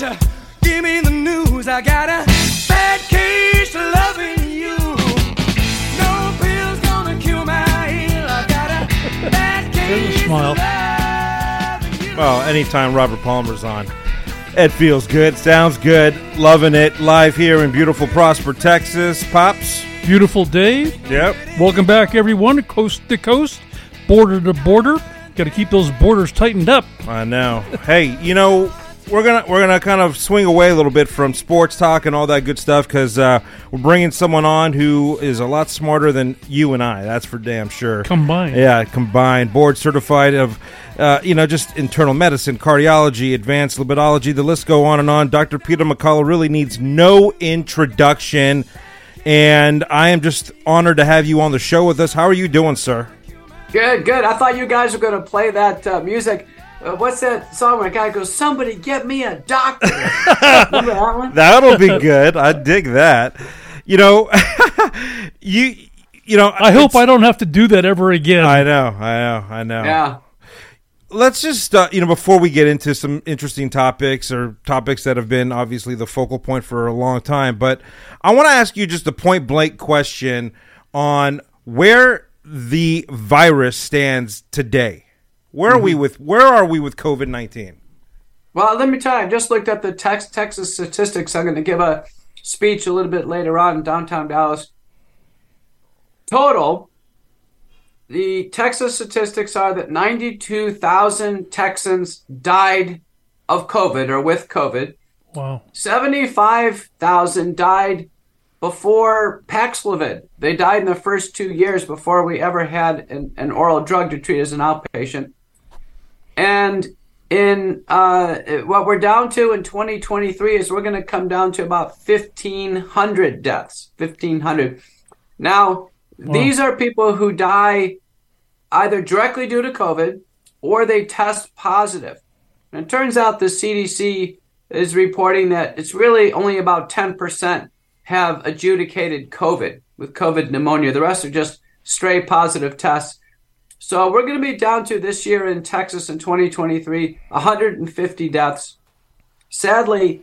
doctor, give me the news. I got a bad case of loving you. No pills gonna cure my ill. I got a bad case smile. of loving you. Well, anytime Robert Palmer's on, it feels good, sounds good, loving it. Live here in beautiful Prosper, Texas. Pops. Beautiful day. Yep. Welcome back, everyone, coast to coast, border to border. Got to keep those borders tightened up. I know. hey, you know we're gonna we're gonna kind of swing away a little bit from sports talk and all that good stuff because uh, we're bringing someone on who is a lot smarter than you and I. That's for damn sure. Combined. Yeah, combined, board certified of, uh, you know, just internal medicine, cardiology, advanced lipidology. The list go on and on. Dr. Peter McCullough really needs no introduction, and I am just honored to have you on the show with us. How are you doing, sir? Good, good. I thought you guys were going to play that uh, music. Uh, what's that song where a guy goes, "Somebody get me a doctor"? That one? That'll be good. I dig that. You know, you you know. I hope I don't have to do that ever again. I know. I know. I know. Yeah. Let's just uh, you know before we get into some interesting topics or topics that have been obviously the focal point for a long time, but I want to ask you just a point blank question on where the virus stands today. Where are we mm-hmm. with where are we with COVID nineteen? Well, let me tell you, I just looked at the tex- Texas statistics. I'm going to give a speech a little bit later on in downtown Dallas. Total, the Texas statistics are that 92,000 Texans died of COVID or with COVID. Wow. 75,000 died before Paxlovid. They died in the first two years before we ever had an, an oral drug to treat as an outpatient. And in uh, what we're down to in 2023 is we're going to come down to about 1,500 deaths. 1,500. Now, these are people who die either directly due to COVID or they test positive. And it turns out the CDC is reporting that it's really only about 10% have adjudicated COVID with COVID pneumonia. The rest are just stray positive tests. So we're going to be down to this year in Texas in 2023 150 deaths. Sadly,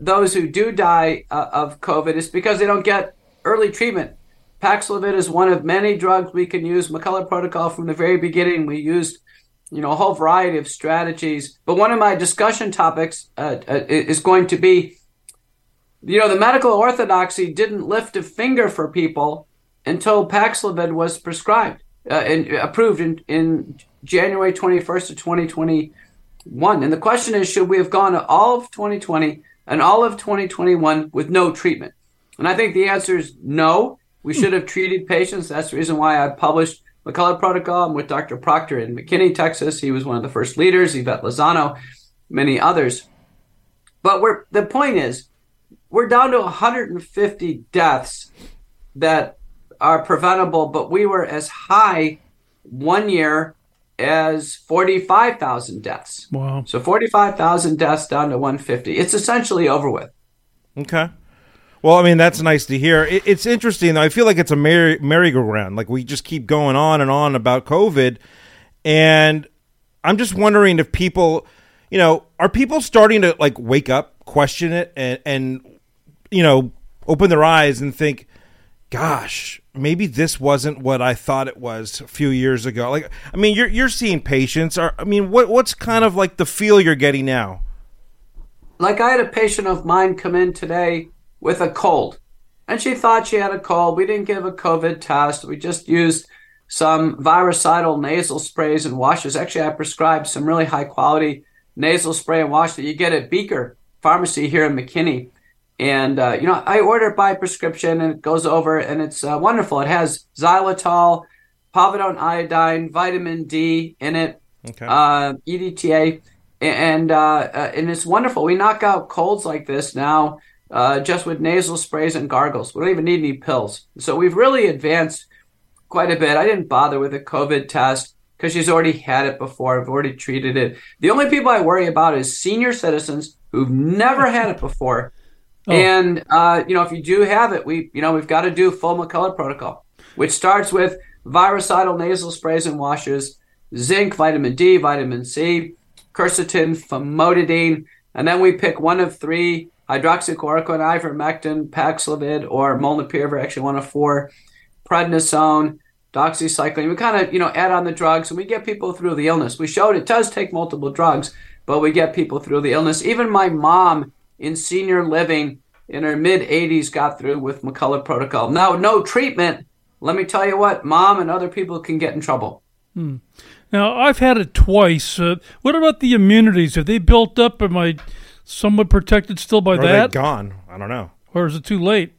those who do die uh, of COVID is because they don't get early treatment. Paxlovid is one of many drugs we can use. McCullough protocol from the very beginning, we used you know a whole variety of strategies. But one of my discussion topics uh, uh, is going to be, you know, the medical orthodoxy didn't lift a finger for people until Paxlovid was prescribed uh, approved in, in January 21st of 2021. And the question is, should we have gone all of 2020 and all of 2021 with no treatment? And I think the answer is no. We should have treated patients. That's the reason why I published McCullough Protocol. I'm with Dr. Proctor in McKinney, Texas. He was one of the first leaders, Ivette Lozano, many others. But we're, the point is, we're down to 150 deaths that are preventable, but we were as high one year as 45,000 deaths. Wow. So 45,000 deaths down to 150. It's essentially over with. Okay. Well, I mean that's nice to hear. It, it's interesting though. I feel like it's a merry, merry-go-round. Like we just keep going on and on about COVID, and I'm just wondering if people, you know, are people starting to like wake up, question it, and and you know, open their eyes and think, "Gosh, maybe this wasn't what I thought it was a few years ago." Like, I mean, you're you're seeing patients. Are I mean, what what's kind of like the feel you're getting now? Like I had a patient of mine come in today with a cold, and she thought she had a cold. We didn't give a COVID test. We just used some virucidal nasal sprays and washes. Actually, I prescribed some really high quality nasal spray and wash that you get at Beaker Pharmacy here in McKinney. And uh, you know, I order it by prescription, and it goes over, and it's uh, wonderful. It has xylitol, povidone iodine, vitamin D in it, Okay. uh, EDTA, and uh, uh, and it's wonderful. We knock out colds like this now uh, just with nasal sprays and gargles. We don't even need any pills. So we've really advanced quite a bit. I didn't bother with a COVID test because she's already had it before. I've already treated it. The only people I worry about is senior citizens who've never had it before. And uh, you know, if you do have it, we you know we've got to do full McCullough protocol, which starts with virucidal nasal sprays and washes, zinc, vitamin D, vitamin C, quercetin, famotidine, And then we pick one of three hydroxychloroquine, ivermectin, Paxlovid, or molnupiravir, actually one of four, prednisone, doxycycline. We kind of, you know, add on the drugs and we get people through the illness. We showed it does take multiple drugs, but we get people through the illness. Even my mom in senior living in her mid 80s got through with McCullough protocol. Now, no treatment. Let me tell you what, mom and other people can get in trouble. Now I've had it twice. Uh, what about the immunities? Have they built up? Am I somewhat protected still by Or are they that, gone? I don't know. or is it too late?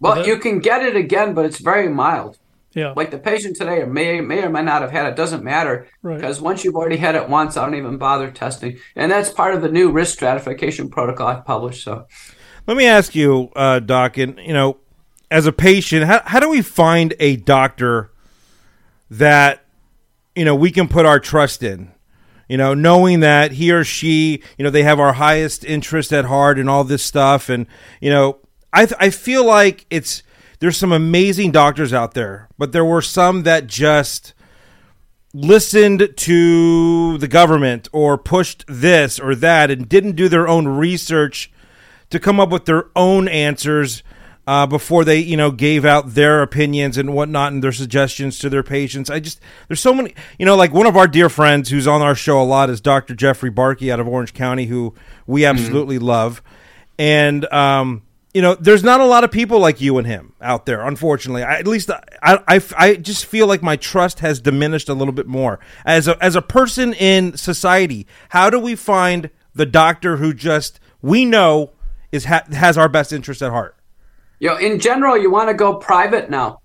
Well, that- you can get it again, but it's very mild. Yeah. Like the patient today may may or may not have had it. Doesn't matter Right. because once you've already had it once, I don't even bother testing. And that's part of the new risk stratification protocol I've published. So Let me ask you, uh, Doc, and you know, as a patient, how, how do we find a doctor that you know we can put our trust in? You know, knowing that he or she, you know, they have our highest interest at heart and all this stuff, and you know, I th- I feel like it's there's some amazing doctors out there, but there were some that just listened to the government or pushed this or that and didn't do their own research to come up with their own answers uh, before they, you know, gave out their opinions and whatnot and their suggestions to their patients. I just there's so many, you know, like one of our dear friends who's on our show a lot is Dr. Jeffrey Barke out of Orange County, who we absolutely love, and um, you know, there's not a lot of people like you and him out there. Unfortunately, I, at least I, I, I just feel like my trust has diminished a little bit more as a as a person in society. How do we find the doctor who just we know is ha- has our best interest at heart? you know, in general, you want to go private now.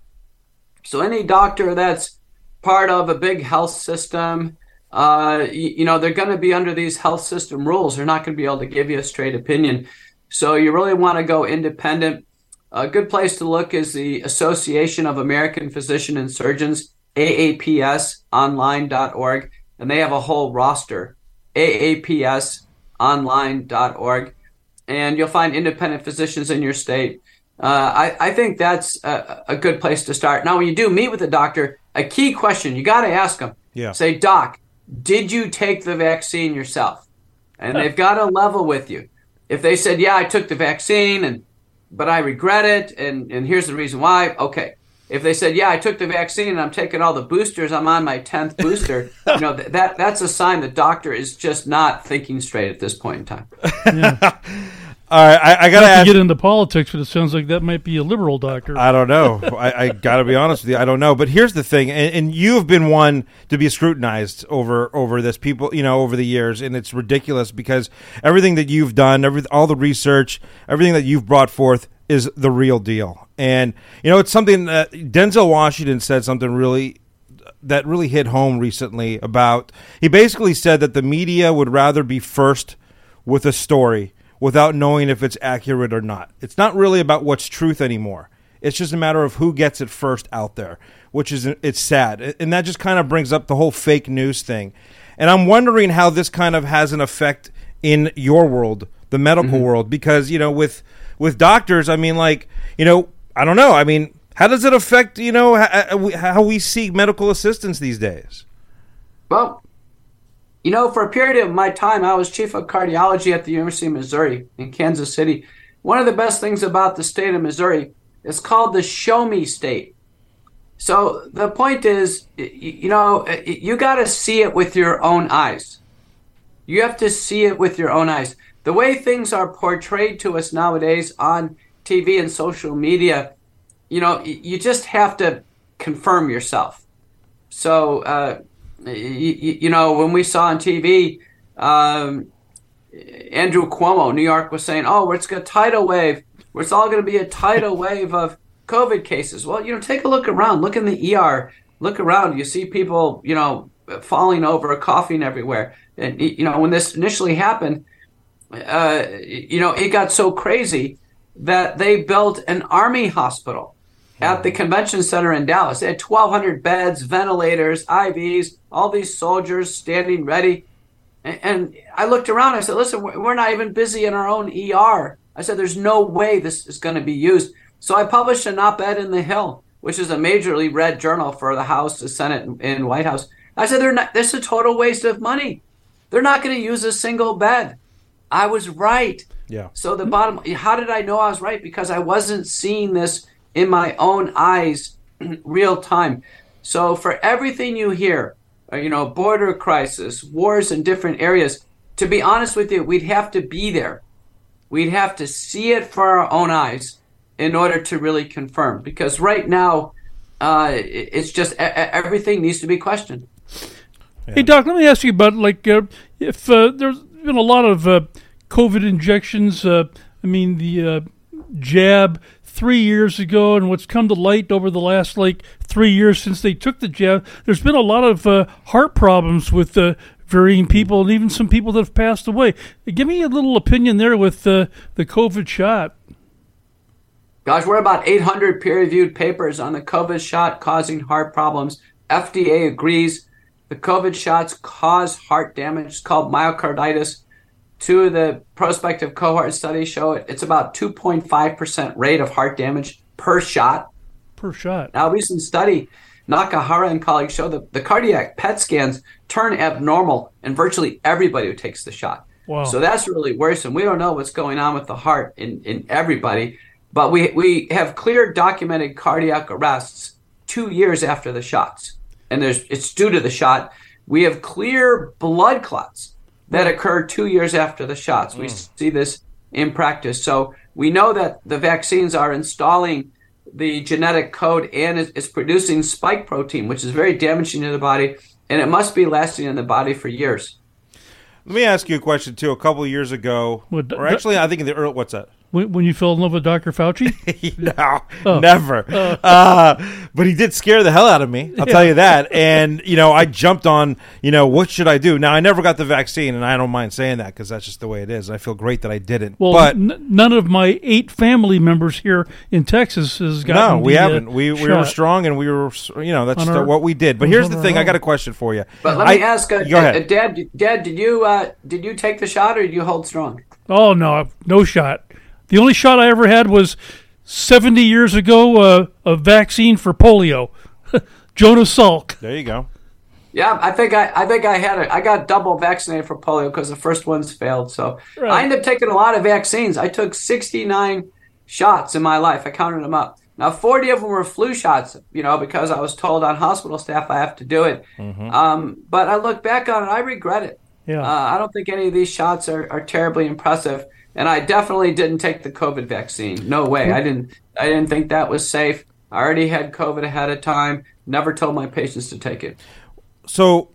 So any doctor that's part of a big health system, uh, you, you know, they're going to be under these health system rules. They're not going to be able to give you a straight opinion. So you really want to go independent. A good place to look is the Association of American Physician and Surgeons, AAPSonline.org, and they have a whole roster, AAPSonline.org, and you'll find independent physicians in your state. Uh, I, I think that's a, a good place to start. Now, when you do meet with a doctor, a key question you got to ask them. Yeah. Say, Doc, did you take the vaccine yourself? And they've got to level with you. If they said, Yeah, I took the vaccine, and but I regret it, and and here's the reason why. Okay. If they said, "Yeah, I took the vaccine and I'm taking all the boosters. I'm on my tenth booster," you know th- that that's a sign the doctor is just not thinking straight at this point in time. All right, I, I gotta to ask. get into politics, but it sounds like that might be a liberal doctor. I don't know. I, I got to be honest with you. I don't know. But here's the thing, and, and you have been one to be scrutinized over over this. People, you know, over the years, and it's ridiculous because everything that you've done, every all the research, everything that you've brought forth is the real deal. And you know, it's something that Denzel Washington said something really that really hit home recently about. He basically said that the media would rather be first with a story without knowing if it's accurate or not. It's not really about what's truth anymore. It's just a matter of who gets it first out there, which is it's sad. And that just kind of brings up the whole fake news thing. And I'm wondering how this kind of has an effect in your world, the medical mm-hmm. world because, you know, with with doctors, I mean like, you know, I don't know. I mean, how does it affect, you know, how, how we seek medical assistance these days? Well, you know, for a period of my time, I was chief of cardiology at the University of Missouri in Kansas City. One of the best things about the state of Missouri is called the Show Me State. So the point is, you know, you got to see it with your own eyes. You have to see it with your own eyes. The way things are portrayed to us nowadays on TV and social media, you know, you just have to confirm yourself. So, uh, y- y- you know, when we saw on TV, um, Andrew Cuomo, New York, was saying, "Oh, it's a tidal wave. It's all going to be a tidal wave of COVID cases." Well, you know, take a look around. Look in the ER. Look around. You see people, you know, falling over, coughing everywhere. And you know, when this initially happened, uh, you know, it got so crazy that they built an army hospital at the convention center in Dallas. They had 1,200 beds, ventilators, IVs, all these soldiers standing ready. And, and I looked around. I said, "Listen, we're not even busy in our own ER." I said, "There's no way this is going to be used." So I published an op-ed in the Hill, which is a majorly read journal for the House, the Senate, and- and White House. I said, "They're not. This is a total waste of money. They're not going to use a single bed." I was right. Yeah. So the bottom, how did I know I was right? Because I wasn't seeing this in my own eyes, real time. So for everything you hear, uh, you know, border crisis, wars in different areas, to be honest with you, we'd have to be there. We'd have to see it for our own eyes in order to really confirm. Because right now, uh, it's just everything needs to be questioned. Hey, Doc, let me ask you about like uh, if uh, there's been a lot of uh, COVID injections. Uh, I mean, the jab three years ago, and what's come to light over the last like three years since they took the jab. There's been a lot of uh, heart problems with uh, varying people, and even some people that have passed away. Give me a little opinion there with uh, the COVID shot. Gosh, we're about 800 peer reviewed papers on the COVID shot causing heart problems. FDA agrees the COVID shots cause heart damage. It's called myocarditis. Two of the prospective cohort studies show it. It's about 2.5% rate of heart damage per shot. Per shot. Now, a recent study, Nakahara and colleagues show that the cardiac PET scans turn abnormal in virtually everybody who takes the shot. Wow. So that's really worrisome. We don't know what's going on with the heart in, in everybody, but we, we have clear documented cardiac arrests two years after the shots. And there's it's due to the shot. We have clear blood clots that occur two years after the shots. We see this in practice. So we know that the vaccines are installing the genetic code and is, is producing spike protein, which is very damaging to the body, and it must be lasting in the body for years. Let me ask you a question too. A couple of years ago, What, or actually, I think in the early, what's that? When, when you fell in love with Dr. Fauci? no, Oh. never. Uh, but he did scare the hell out of me. I'll tell you that. And you know, I jumped on. You know, what should I do? Now, I never got the vaccine, and I don't mind saying that because that's just the way it is. I feel great that I didn't. Well, but n- none of my eight family members here in Texas has gotten. no, we the, uh, haven't. We we were strong, and we were. You know, that's On the- our- what we did. But here's the our thing. I got a question for you. But let me I- ask, uh, Go ahead. uh, Dad, Dad, did you uh, did you take the shot or did you hold strong? Oh no, no shot. The only shot I ever had was seventy years ago. Uh, a vaccine for polio. Jonas Salk. there you go. Yeah, I think I, I think I had it. I got double vaccinated for polio because the first ones failed. So Right. I ended up taking a lot of vaccines. I took 69 shots in my life. I counted them up. Now 40 of them were flu shots, you know, because I was told on hospital staff I have to do it. Um, but I look back on it, I regret it. Yeah. Uh, I don't think any of these shots are, are terribly impressive, and I definitely didn't take the COVID vaccine. No way. I didn't. I didn't think that was safe. I already had COVID ahead of time. Never told my patients to take it. So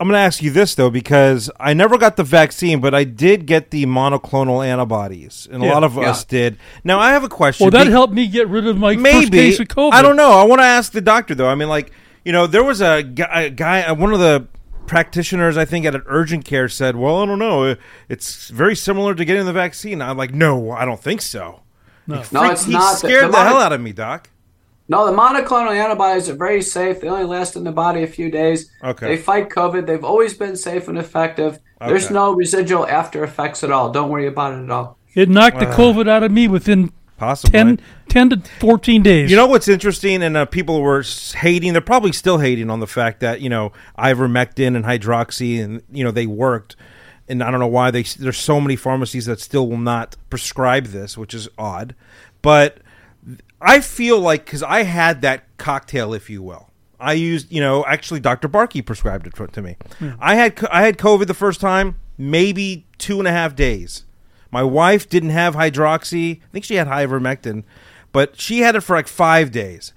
I'm going to ask you this though, because I never got the vaccine, but I did get the monoclonal antibodies, and a lot of Yeah. us did. Now I have a question. well, that Be- helped me get rid of my first case of COVID. I don't know. I want to ask the doctor though. I mean, like you know, there was a guy, a guy, uh, one of the practitioners I think at an urgent care said, "Well, I don't know. It's very similar to getting the vaccine." I'm like, "No, I don't think so." No. He No, it's he not. The- scared the, the hell out of me, doc. No, the monoclonal antibodies are very safe. They only last in the body a few days. Okay. They fight COVID. They've always been safe and effective. There's no residual after effects at all. Don't worry about it at all. It knocked the uh. COVID out of me within Possibly. 10, 10 to 14 days. You know what's interesting, and uh, people were hating. They're probably still hating on the fact that you know ivermectin and hydroxy, and you know they worked. And I don't know why they. There's so many pharmacies that still will not prescribe this, which is odd. But I feel like because I had that cocktail, if you will. I used, you know, actually Dr. Barke prescribed it for, to me. I had I had COVID the first time, maybe two and a half days. My wife didn't have hydroxy. I think she had ivermectin, but she had it for like five days.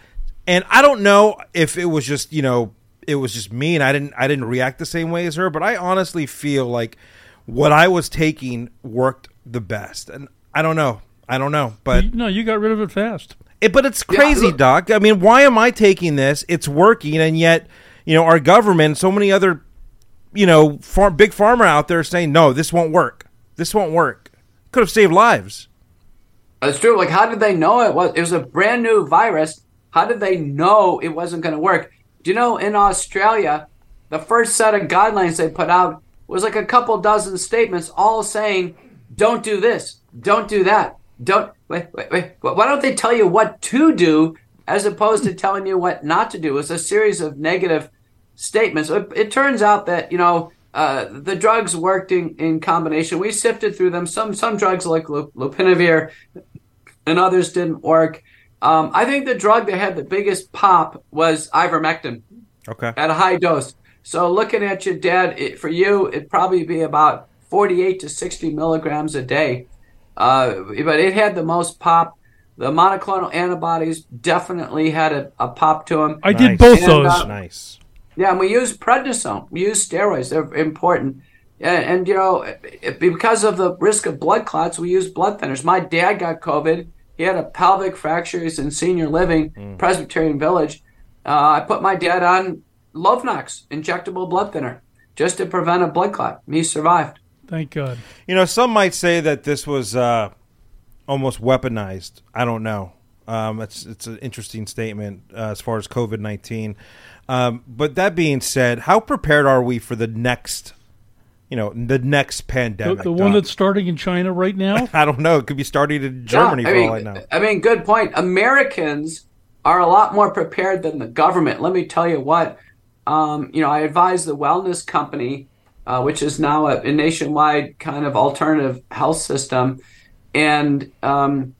And I don't know if it was just, you know, it was just me and I didn't I didn't react the same way as her, but I honestly feel like what I was taking worked the best. And I don't know. I don't know, but no, you got rid of it fast. it, but it's crazy, look- Doc. I mean, why am I taking this? It's working, and yet, you know, our government, so many other, you know, far, big pharma out there saying, no, this won't work. This won't work. Could have saved lives. It's true. Like, how did they know it was? It was a brand new virus. How did they know it wasn't going to work? Do you know in Australia, the first set of guidelines they put out was like a couple dozen statements, all saying, "Don't do this, don't do that, don't." Wait, wait, wait. Why don't they tell you what to do as opposed to telling you what not to do? It's a series of negative statements. It, it turns out that you know uh, the drugs worked in, in combination. We sifted through them. Some some drugs like lu- lopinavir and others didn't work. Um, I think the drug that had the biggest pop was ivermectin Okay. at a high dose. So looking at your dad, it, for you, it'd probably be about 48 to 60 milligrams a day. Uh, but it had the most pop. The monoclonal antibodies definitely had a, a pop to them. I Nice. did both And, those. uh, Nice. Yeah, and we use prednisone. We use steroids. They're important. And, and you know, it, because of the risk of blood clots, we use blood thinners. My dad got COVID. He had a pelvic fracture. He's in senior living, Presbyterian Village. Uh, I put my dad on Lovenox, injectable blood thinner, just to prevent a blood clot. He survived. Thank God. You know, some might say that this was uh, almost weaponized. I don't know. Um, it's it's an interesting statement uh, as far as COVID nineteen. Um, but that being said, how prepared are we for the next, you know, the next pandemic? the one that's starting in China right now. I don't know. It could be starting in Germany Yeah, for I mean, all I know. I mean, good point. Americans are a lot more prepared than the government. Let me tell you what. Um, you know, I advise the wellness company, uh, which is now a, a nationwide kind of alternative health system, and um,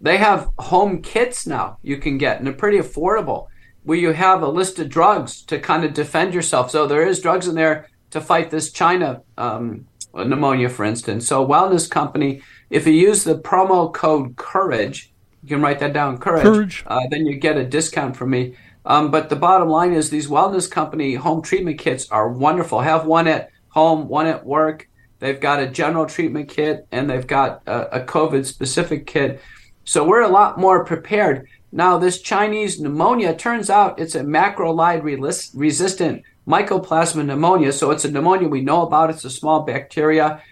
they have home kits now you can get, and they're pretty affordable. Where you have a list of drugs to kind of defend yourself. So there is drugs in there to fight this China um, pneumonia, for instance. So wellness company, if you use the promo code Courage, you can write that down, Courage. Courage. Uh, then you get a discount from me. Um, but the bottom line is these wellness company home treatment kits are wonderful. Have one at home, one at work. They've got a general treatment kit and they've got a, a COVID specific kit. So we're a lot more prepared. Now, this Chinese pneumonia turns out it's a macrolide resistant mycoplasma pneumonia. So it's a pneumonia we know about. It's a small bacteria.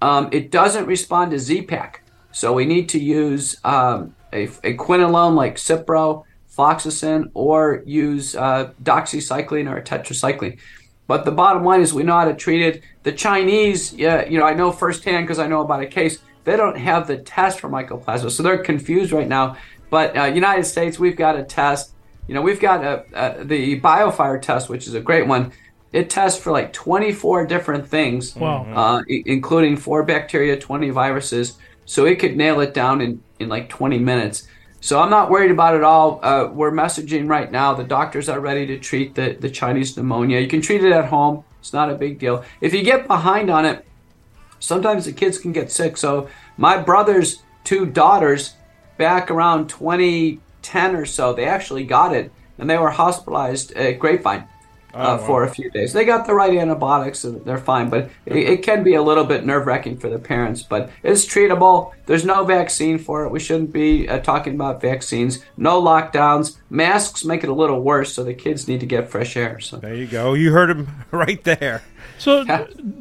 Um, it doesn't respond to Z-Pak. So we need to use um, a, a quinolone like Cipro, fluoxetine, or use uh, doxycycline or tetracycline. But the bottom line is we know how to treat it. The Chinese, yeah, you know, I know firsthand because I know about a case. They don't have the test for mycoplasma, so they're confused right now. But uh, United States, we've got a test. You know, we've got a, a, the BioFire test, which is a great one. It tests for like 24 different things, Wow. uh, i- including four bacteria, 20 viruses. So it could nail it down in, in like 20 minutes. So I'm not worried about it all. Uh, we're messaging right now. The doctors are ready to treat the, the Chinese pneumonia. You can treat it at home. It's not a big deal. If you get behind on it, sometimes the kids can get sick. So my brother's two daughters, back around 2010 or so, they actually got it, and they were hospitalized at Grapevine. Uh, For a few days, they got the right antibiotics and they're fine. But it, it can be a little bit nerve wracking for the parents. But it's treatable. There's no vaccine for it. We shouldn't be uh, talking about vaccines. No lockdowns. Masks make it a little worse. So the kids need to get fresh air. So There you go. You heard him right there. So,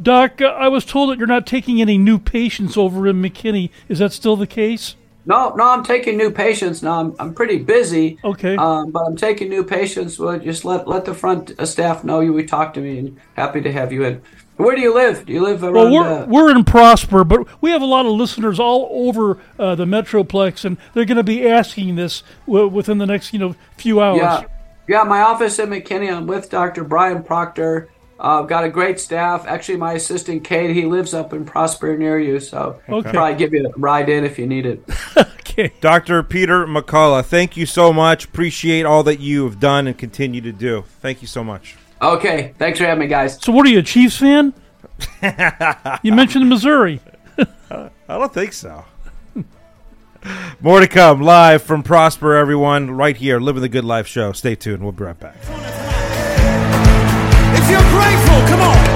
Doc, uh, I was told that you're not taking any new patients over in McKinney. Is that still the case? No, no, I'm taking new patients now. I'm, I'm pretty busy. Okay. Um, but I'm taking new patients. Well, just let let the front staff know you. We talk to me, and happy to have you in. Where do you live? Do you live around? Well, we're uh, we're in Prosper, but we have a lot of listeners all over uh, the Metroplex, and they're going to be asking this w- within the next you know few hours. yeah, yeah. My office in McKinney. I'm with Dr. Brian Proctor. Uh, I've got a great staff. Actually, my assistant Kate, he lives up in Prosper near you, so Okay. probably give you a ride in if you need it. Okay. Dr. Peter McCullough, thank you so much. Appreciate all that you have done and continue to do. Thank you so much. Okay, thanks for having me, guys. So, what are you, a Chiefs fan? you mentioned Missouri. I don't think so. More to come live from Prosper, everyone, right here, Living the Good Life show. Stay tuned. We'll be right back. Come on.